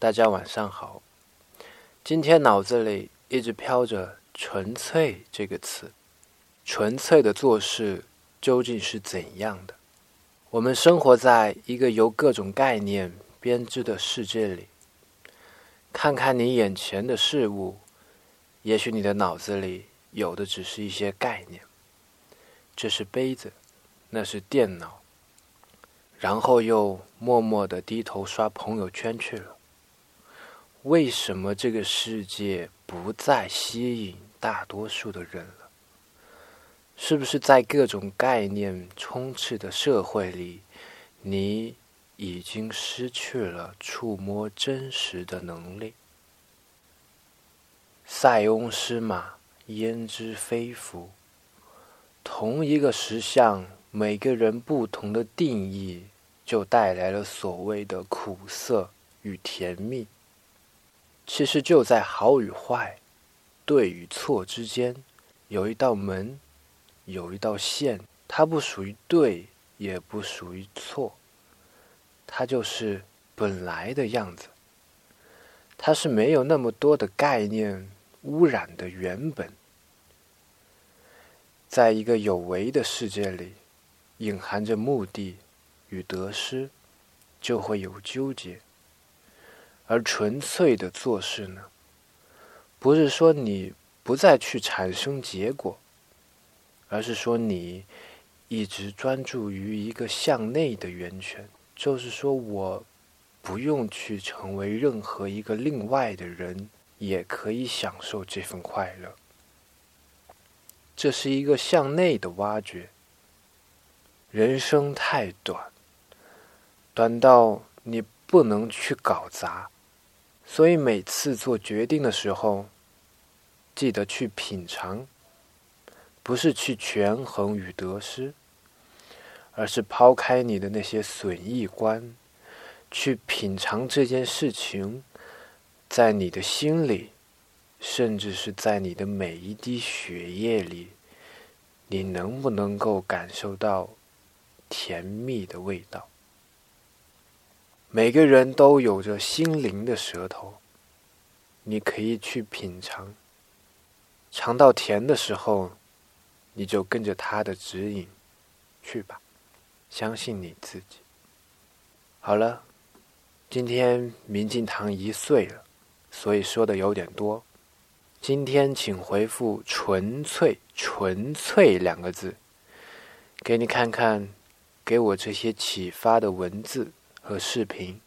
大家晚上好。今天脑子里一直飘着“纯粹”这个词，纯粹的做事究竟是怎样的？我们生活在一个由各种概念编织的世界里。看看你眼前的事物，也许你的脑子里有的只是一些概念。这是杯子，那是电脑，然后又默默的低头刷朋友圈去了。为什么这个世界不再吸引大多数的人了？是不是在各种概念充斥的社会里，你已经失去了触摸真实的能力？塞翁失马，焉知非福？同一个石像，每个人不同的定义，就带来了所谓的苦涩与甜蜜。其实就在好与坏、对与错之间，有一道门，有一道线，它不属于对，也不属于错，它就是本来的样子。它是没有那么多的概念污染的原本。在一个有为的世界里，隐含着目的与得失，就会有纠结。而纯粹的做事呢，不是说你不再去产生结果，而是说你一直专注于一个向内的源泉，就是说我不用去成为任何一个另外的人，也可以享受这份快乐。这是一个向内的挖掘。人生太短，短到你不能去搞砸。所以每次做决定的时候，记得去品尝，不是去权衡与得失，而是抛开你的那些损益观，去品尝这件事情，在你的心里，甚至是在你的每一滴血液里，你能不能够感受到甜蜜的味道？每个人都有着心灵的舌头，你可以去品尝。尝到甜的时候，你就跟着他的指引去吧，相信你自己。好了，今天明镜堂一岁了，所以说的有点多。今天请回复“纯粹”“纯粹”两个字，给你看看，给我这些启发的文字。和视频。